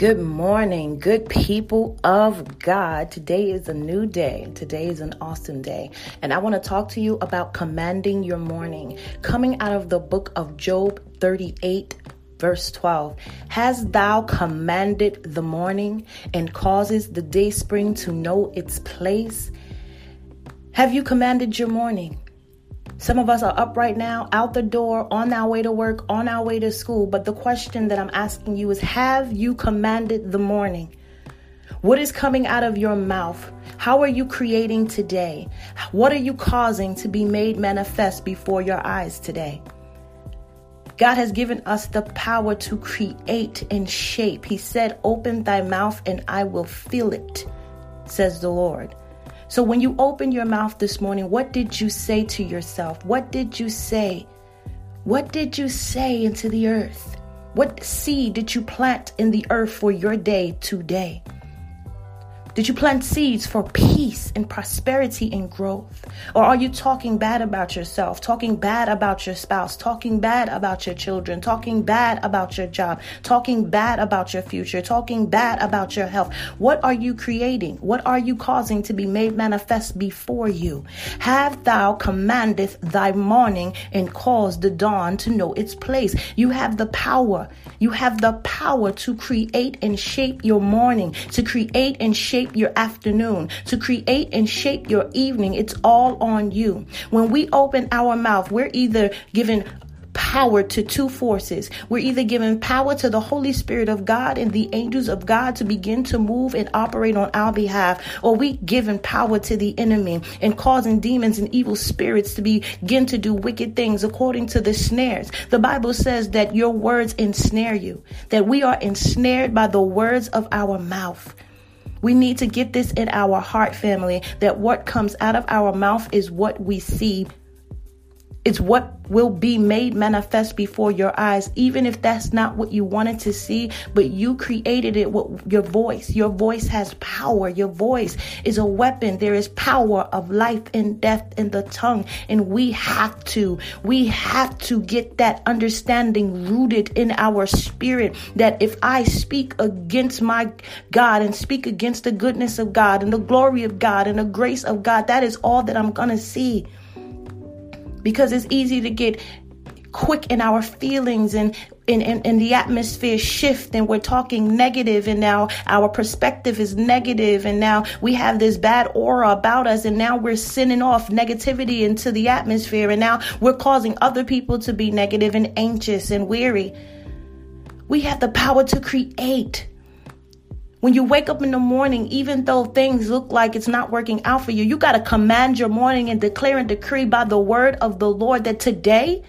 Good morning, good people of God. Today is a new day. Today is an awesome day. And I want to talk to you about commanding your morning. Coming out of the book of Job 38, verse 12 Has thou commanded the morning and causes the day spring to know its place? Have you commanded your morning? Some of us are up right now, out the door, on our way to work, on our way to school. But the question that I'm asking you is Have you commanded the morning? What is coming out of your mouth? How are you creating today? What are you causing to be made manifest before your eyes today? God has given us the power to create and shape. He said, Open thy mouth and I will fill it, says the Lord. So when you open your mouth this morning, what did you say to yourself? What did you say? What did you say into the earth? What seed did you plant in the earth for your day today? Did you plant seeds for peace and prosperity and growth? Or are you talking bad about yourself, talking bad about your spouse, talking bad about your children, talking bad about your job, talking bad about your future, talking bad about your health? What are you creating? What are you causing to be made manifest before you? Have thou commandeth thy morning and caused the dawn to know its place? You have the power. You have the power to create and shape your morning, to create and shape shape your afternoon, to create and shape your evening. It's all on you. When we open our mouth, we're either given power to two forces. We're either giving power to the Holy Spirit of God and the angels of God to begin to move and operate on our behalf, or we giving power to the enemy and causing demons and evil spirits to begin to do wicked things according to the snares. The Bible says that your words ensnare you, that we are ensnared by the words of our mouth. We need to get this in our heart, family, that what comes out of our mouth is what we see it's what will be made manifest before your eyes, even if that's not what you wanted to see, but you created it with your voice. Your voice has power. Your voice is a weapon. There is power of life and death in the tongue. And we have to, we have to get that understanding rooted in our spirit that if I speak against my God and speak against the goodness of God and the glory of God and the grace of God, that is all that I'm going to see because it's easy to get quick in our feelings and in, in, in, the atmosphere shift and we're talking negative and now our perspective is negative and now we have this bad aura about us and now we're sending off negativity into the atmosphere and now we're causing other people to be negative and anxious and weary. We have the power to create. When you wake up in the morning, even though things look like it's not working out for you, you got to command your morning and declare and decree by the word of the Lord that today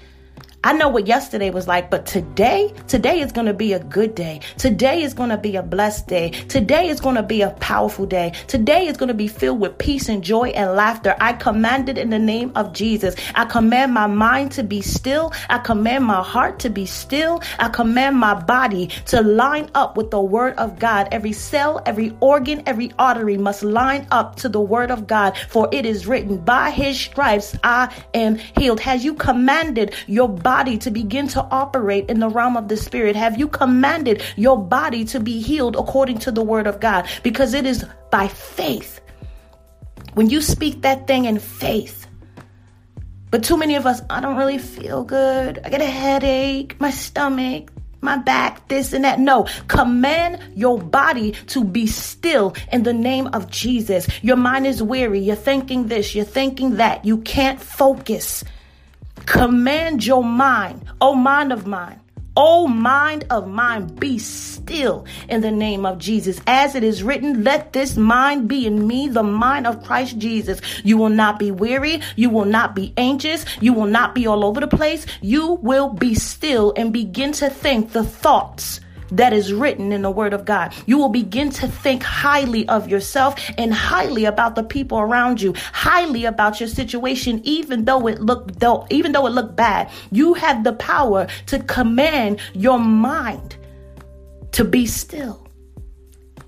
I know what yesterday was like, but today, today is going to be a good day. Today is going to be a blessed day. Today is going to be a powerful day. Today is going to be filled with peace and joy and laughter. I command it in the name of Jesus. I command my mind to be still. I command my heart to be still. I command my body to line up with the word of God. Every cell, every organ, every artery must line up to the word of God, for it is written, by his stripes I am healed. Has you commanded your body body to begin to operate in the realm of the spirit? Have you commanded your body to be healed according to the word of God? Because it is by faith. When you speak that thing in faith, but too many of us, I don't really feel good. I get a headache, my stomach, my back, this and that. No, command your body to be still in the name of Jesus. Your mind is weary. You're thinking this, you're thinking that. You can't focus. Command your mind, oh mind of mine. Oh, mind of mine, be still in the name of Jesus. As it is written, let this mind be in me, the mind of Christ Jesus. You will not be weary. You will not be anxious. You will not be all over the place. You will be still and begin to think the thoughts that is written in the Word of God. You will begin to think highly of yourself and highly about the people around you, highly about your situation, even though it looked though, even though it looked bad. You have the power to command your mind to be still.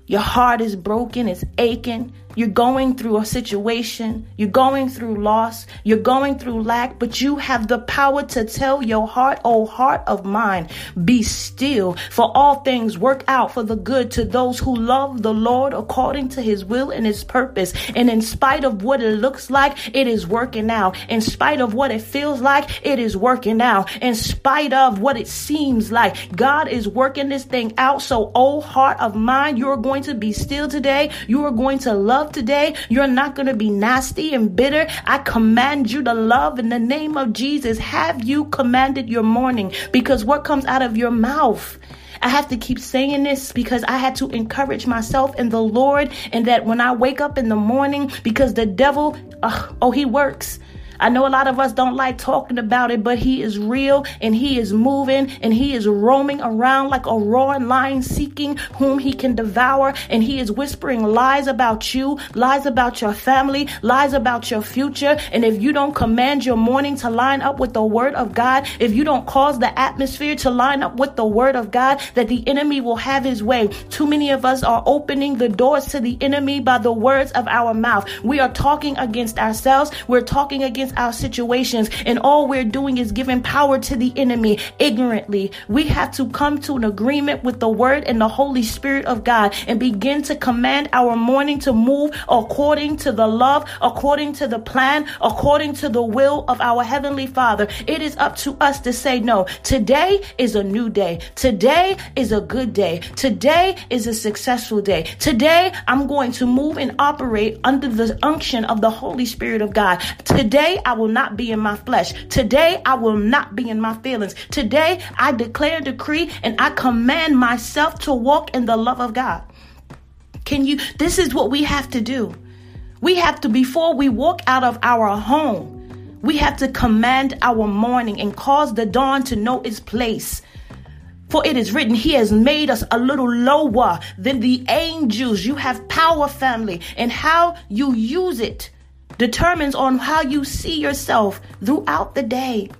Your heart is broken, it's aching. You're going through a situation, you're going through loss, you're going through lack, but you have the power to tell your heart, oh heart of mine, be still, for all things work out for the good to those who love the Lord according to his will and his purpose. And in spite of what it looks like, it is working out. In spite of what it feels like, it is working out. In spite of what it seems like, God is working this thing out. So, oh heart of mine, you're going to be still today. You are going to love love today. You're not going to be nasty and bitter. I command you to love in the name of Jesus. Have you commanded your morning? Because what comes out of your mouth? I have to keep saying this because I had to encourage myself in the Lord and that when I wake up in the morning, because the devil, oh, he works. I know a lot of us don't like talking about it, but he is real and he is moving and he is roaming around like a roaring lion seeking whom he can devour. And he is whispering lies about you, lies about your family, lies about your future. And if you don't command your morning to line up with the word of God, if you don't cause the atmosphere to line up with the word of God, that the enemy will have his way. Too many of us are opening the doors to the enemy by the words of our mouth. We are talking against ourselves. We're talking against against our situations, and all we're doing is giving power to the enemy ignorantly. We have to come to an agreement with the word and the Holy Spirit of God and begin to command our morning to move according to the love, according to the plan, according to the will of our Heavenly Father. It is up to us to say, No, today is a new day. Today is a good day. Today is a successful day. Today, I'm going to move and operate under the unction of the Holy Spirit of God. Today, Today, I will not be in my flesh. Today, I will not be in my feelings. Today, I declare, decree, and I command myself to walk in the love of God. Can you? This is what we have to do. We have to, before we walk out of our home, we have to command our morning and cause the dawn to know its place. For it is written, He has made us a little lower than the angels. You have power, family, and how you use it determines on how you see yourself throughout the day.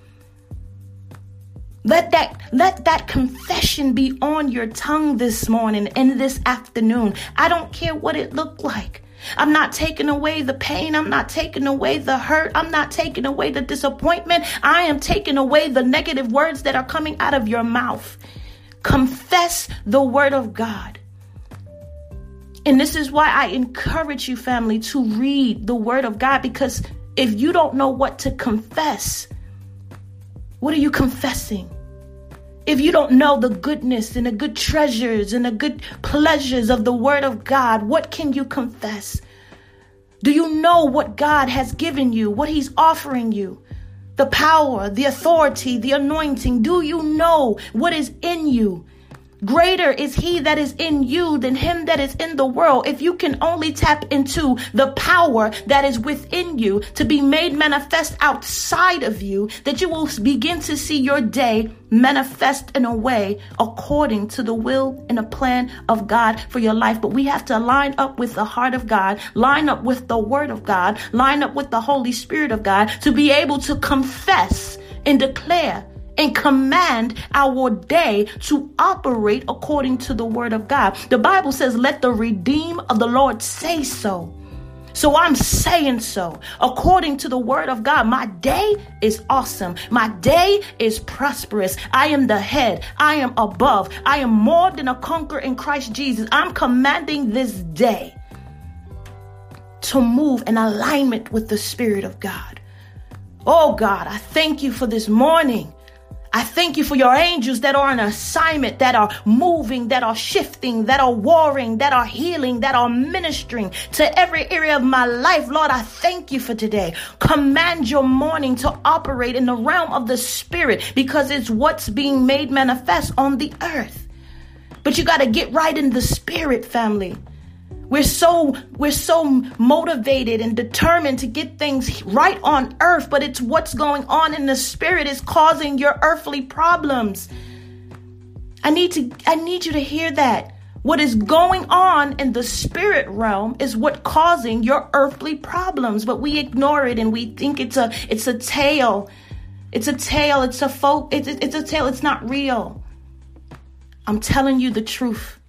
Let that let that confession be on your tongue this morning and this afternoon. I don't care what it looked like. I'm not taking away the pain. I'm not taking away the hurt. I'm not taking away the disappointment. I am taking away the negative words that are coming out of your mouth. Confess the word of God. And this is why I encourage you, family, to read the Word of God because if you don't know what to confess, what are you confessing? If you don't know the goodness and the good treasures and the good pleasures of the Word of God, what can you confess? Do you know what God has given you, what He's offering you? The power, the authority, the anointing. Do you know what is in you? Greater is he that is in you than him that is in the world. If you can only tap into the power that is within you to be made manifest outside of you, that you will begin to see your day manifest in a way according to the will and the plan of God for your life. But we have to line up with the heart of God, line up with the word of God, line up with the Holy Spirit of God to be able to confess and declare and command our day to operate according to the word of God. The Bible says, Let the redeem of the Lord say so. So I'm saying so. According to the word of God, my day is awesome. My day is prosperous. I am the head. I am above. I am more than a conqueror in Christ Jesus. I'm commanding this day to move in alignment with the Spirit of God. Oh God, I thank you for this morning. I thank you for your angels that are on assignment, that are moving, that are shifting, that are warring, that are healing, that are ministering to every area of my life. Lord, I thank you for today. Command your morning to operate in the realm of the spirit because it's what's being made manifest on the earth. But you got to get right in the spirit, family. We're so we're so motivated and determined to get things right on earth, but it's what's going on in the spirit is causing your earthly problems. I need to I need you to hear that. What is going on in the spirit realm is what causing your earthly problems, but we ignore it and we think it's a it's a tale. It's a tale, it's a folk it's, it's a tale, it's not real. I'm telling you the truth.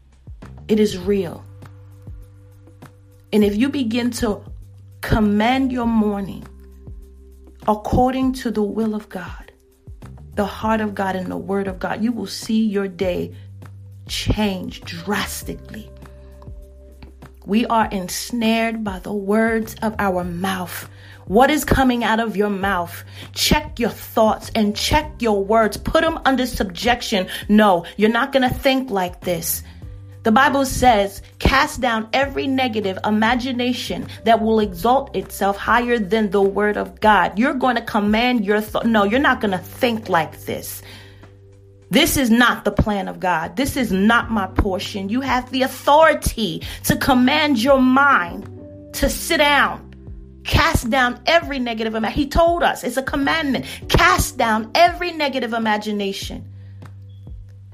It is real. And if you begin to command your morning according to the will of God, the heart of God, and the word of God, you will see your day change drastically. We are ensnared by the words of our mouth. What is coming out of your mouth? Check your thoughts and check your words. Put them under subjection. No, you're not going to think like this. The Bible says, cast down every negative imagination that will exalt itself higher than the word of God. You're going to command your thought. No, you're not going to think like this. This is not the plan of God. This is not my portion. You have the authority to command your mind to sit down. Cast down every negative imagination. He told us it's a commandment. Cast down every negative imagination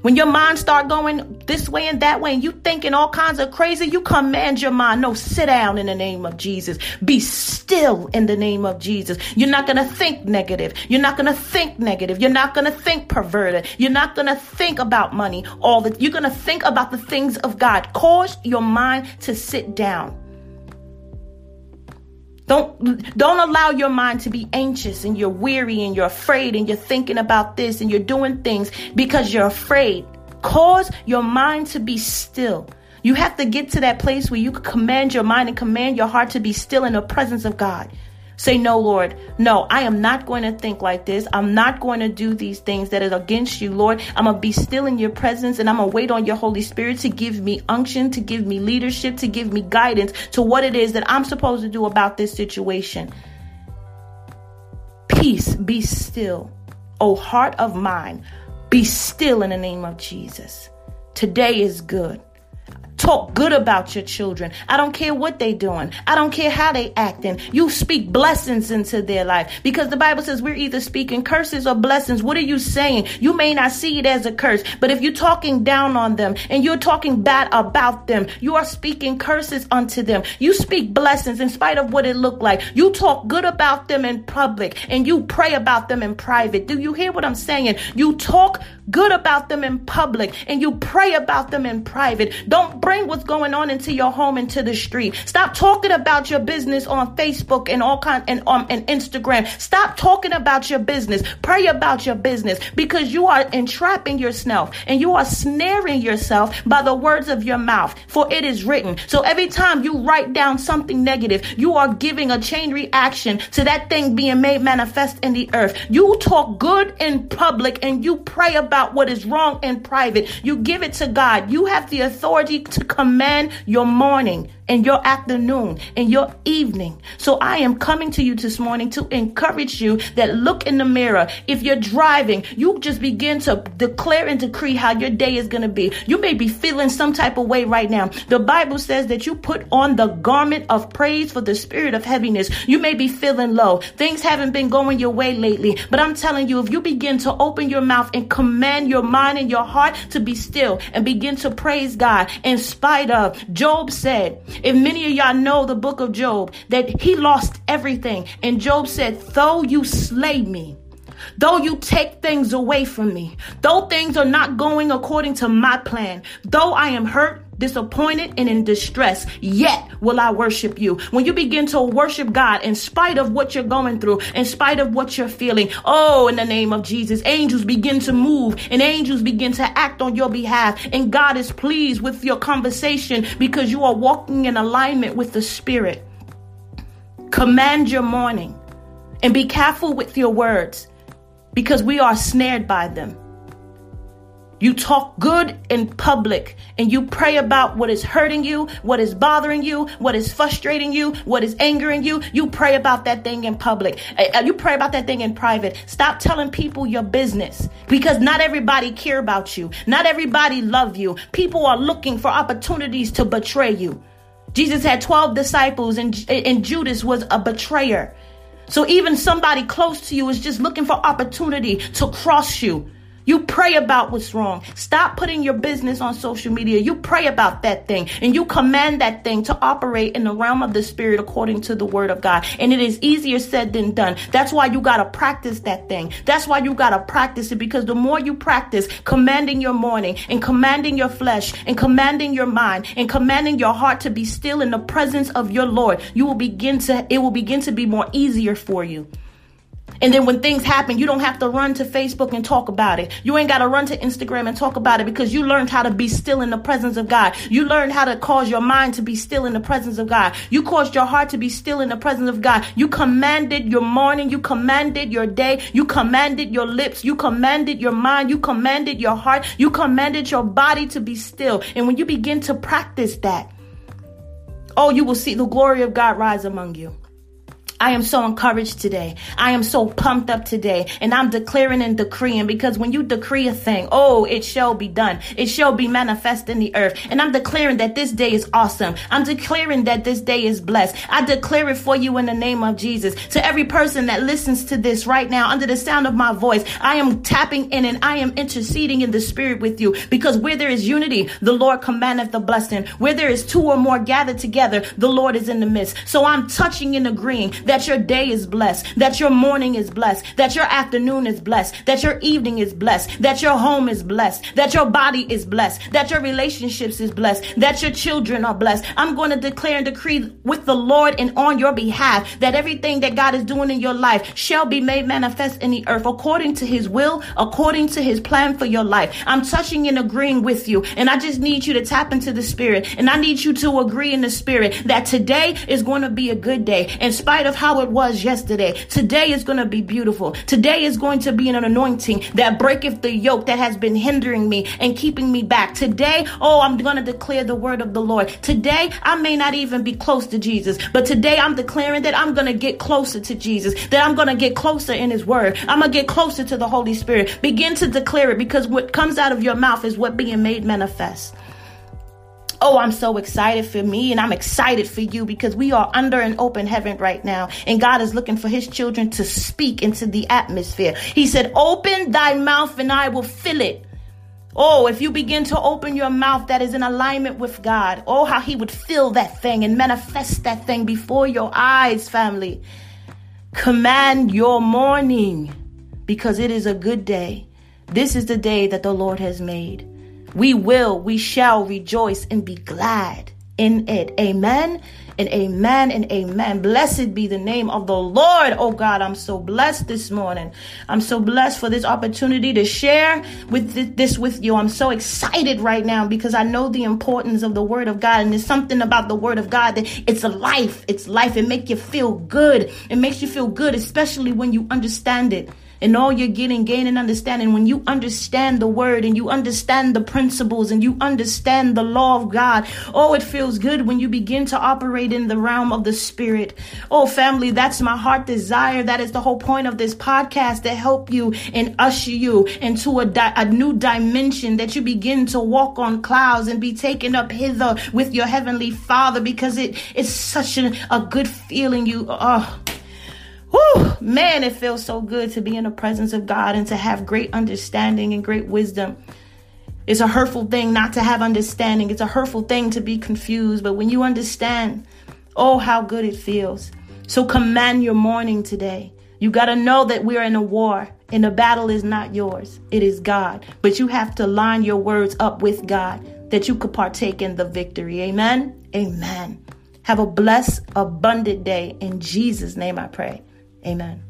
when your mind start going this way and that way and you thinking all kinds of crazy, you command your mind. No, sit down in the name of Jesus. Be still in the name of Jesus. You're not going to think negative. You're not going to think negative. You're not going to think perverted. You're not going to think about money. All that you're going to think about the things of God. Cause your mind to sit down. Don't don't allow your mind to be anxious and you're weary and you're afraid and you're thinking about this and you're doing things because you're afraid. Cause your mind to be still. You have to get to that place where you can command your mind and command your heart to be still in the presence of God. Say, No, Lord, no, I am not going to think like this. I'm not going to do these things that is against you, Lord. I'm going to be still in your presence and I'm going to wait on your Holy Spirit to give me unction, to give me leadership, to give me guidance to what it is that I'm supposed to do about this situation. Peace, be still. O heart of mine, be still in the name of Jesus. Today is good. Talk good about your children. I don't care what they're doing. I don't care how they acting. You speak blessings into their life because the Bible says we're either speaking curses or blessings. What are you saying? You may not see it as a curse, but if you're talking down on them and you're talking bad about them, you are speaking curses unto them. You speak blessings in spite of what it looked like. You talk good about them in public and you pray about them in private. Do you hear what I'm saying? You talk good about them in public and you pray about them in private. Don't bring bring what's going on into your home into the street. Stop talking about your business on Facebook and all kind and um and Instagram. Stop talking about your business. Pray about your business because you are entrapping yourself and you are snaring yourself by the words of your mouth. For it is written. So every time you write down something negative, you are giving a chain reaction to that thing being made manifest in the earth. You talk good in public and you pray about what is wrong in private. You give it to God. You have the authority to command your morning and your afternoon and your evening. So I am coming to you this morning to encourage you that look in the mirror. If you're driving, you just begin to declare and decree how your day is going to be. You may be feeling some type of way right now. The Bible says that you put on the garment of praise for the spirit of heaviness. You may be feeling low. Things haven't been going your way lately, but I'm telling you, if you begin to open your mouth and command your mind and your heart to be still and begin to praise God in spite of, Job said, if many of y'all know the book of Job, that he lost everything. And Job said, Though you slay me, Though you take things away from me, though things are not going according to my plan, though I am hurt, disappointed, and in distress, yet will I worship you. When you begin to worship God in spite of what you're going through, in spite of what you're feeling, oh, in the name of Jesus, angels begin to move and angels begin to act on your behalf. And God is pleased with your conversation because you are walking in alignment with the Spirit. Command your morning and be careful with your words because we are snared by them. You talk good in public and you pray about what is hurting you, what is bothering you, what is frustrating you, what is angering you. You pray about that thing in public. Uh, uh, you pray about that thing in private. Stop telling people your business because not everybody care about you. Not everybody love you. People are looking for opportunities to betray you. Jesus had 12 disciples and, and Judas was a betrayer. So even somebody close to you is just looking for opportunity to cross you. You pray about what's wrong. Stop putting your business on social media. You pray about that thing and you command that thing to operate in the realm of the spirit according to the word of God. And it is easier said than done. That's why you got to practice that thing. That's why you got to practice it because the more you practice commanding your morning and commanding your flesh and commanding your mind and commanding your heart to be still in the presence of your Lord, you will begin to, it will begin to be more easier for you. And then when things happen, you don't have to run to Facebook and talk about it. You ain't got to run to Instagram and talk about it because you learned how to be still in the presence of God. You learned how to cause your mind to be still in the presence of God. You caused your heart to be still in the presence of God. You commanded your morning. You commanded your day. You commanded your lips. You commanded your mind. You commanded your heart. You commanded your body to be still. And when you begin to practice that, oh, you will see the glory of God rise among you. I am so encouraged today. I am so pumped up today. And I'm declaring and decreeing because when you decree a thing, oh, it shall be done. It shall be manifest in the earth. And I'm declaring that this day is awesome. I'm declaring that this day is blessed. I declare it for you in the name of Jesus. To every person that listens to this right now, under the sound of my voice, I am tapping in and I am interceding in the spirit with you because where there is unity, the Lord commandeth the blessing. Where there is two or more gathered together, the Lord is in the midst. So I'm touching and agreeing that your day is blessed, that your morning is blessed, that your afternoon is blessed, that your evening is blessed, that your home is blessed, that your body is blessed, that your relationships is blessed, that your children are blessed. I'm going to declare and decree with the Lord and on your behalf that everything that God is doing in your life shall be made manifest in the earth according to his will, according to his plan for your life. I'm touching and agreeing with you. And I just need you to tap into the spirit. And I need you to agree in the spirit that today is going to be a good day in spite of how it was yesterday. Today is going to be beautiful. Today is going to be an anointing that breaketh the yoke that has been hindering me and keeping me back. Today, oh, I'm going to declare the word of the Lord. Today, I may not even be close to Jesus, but today I'm declaring that I'm going to get closer to Jesus, that I'm going to get closer in his word. I'm going to get closer to the Holy Spirit. Begin to declare it because what comes out of your mouth is what being made manifest. Oh, I'm so excited for me and I'm excited for you because we are under an open heaven right now. And God is looking for his children to speak into the atmosphere. He said, Open thy mouth and I will fill it. Oh, if you begin to open your mouth that is in alignment with God, oh, how He would fill that thing and manifest that thing before your eyes, family. Command your morning because it is a good day. This is the day that the Lord has made. We will, we shall rejoice and be glad in it. Amen and amen and amen. Blessed be the name of the Lord. Oh God, I'm so blessed this morning. I'm so blessed for this opportunity to share with this with you. I'm so excited right now because I know the importance of the word of God. And there's something about the word of God that it's a life. It's life. It makes you feel good. It makes you feel good, especially when you understand it and all you're getting, gaining understanding, when you understand the word and you understand the principles and you understand the law of God, oh, it feels good when you begin to operate in the realm of the spirit. Oh, family, that's my heart desire. That is the whole point of this podcast to help you and usher you into a, di- a new dimension that you begin to walk on clouds and be taken up hither with your heavenly father because it is such a, a good feeling. You, oh, Whew, man, it feels so good to be in the presence of God and to have great understanding and great wisdom. It's a hurtful thing not to have understanding. It's a hurtful thing to be confused. But when you understand, oh, how good it feels. So command your morning today. You got to know that we're in a war and the battle is not yours, it is God. But you have to line your words up with God that you could partake in the victory. Amen. Amen. Have a blessed, abundant day. In Jesus' name I pray. Amen.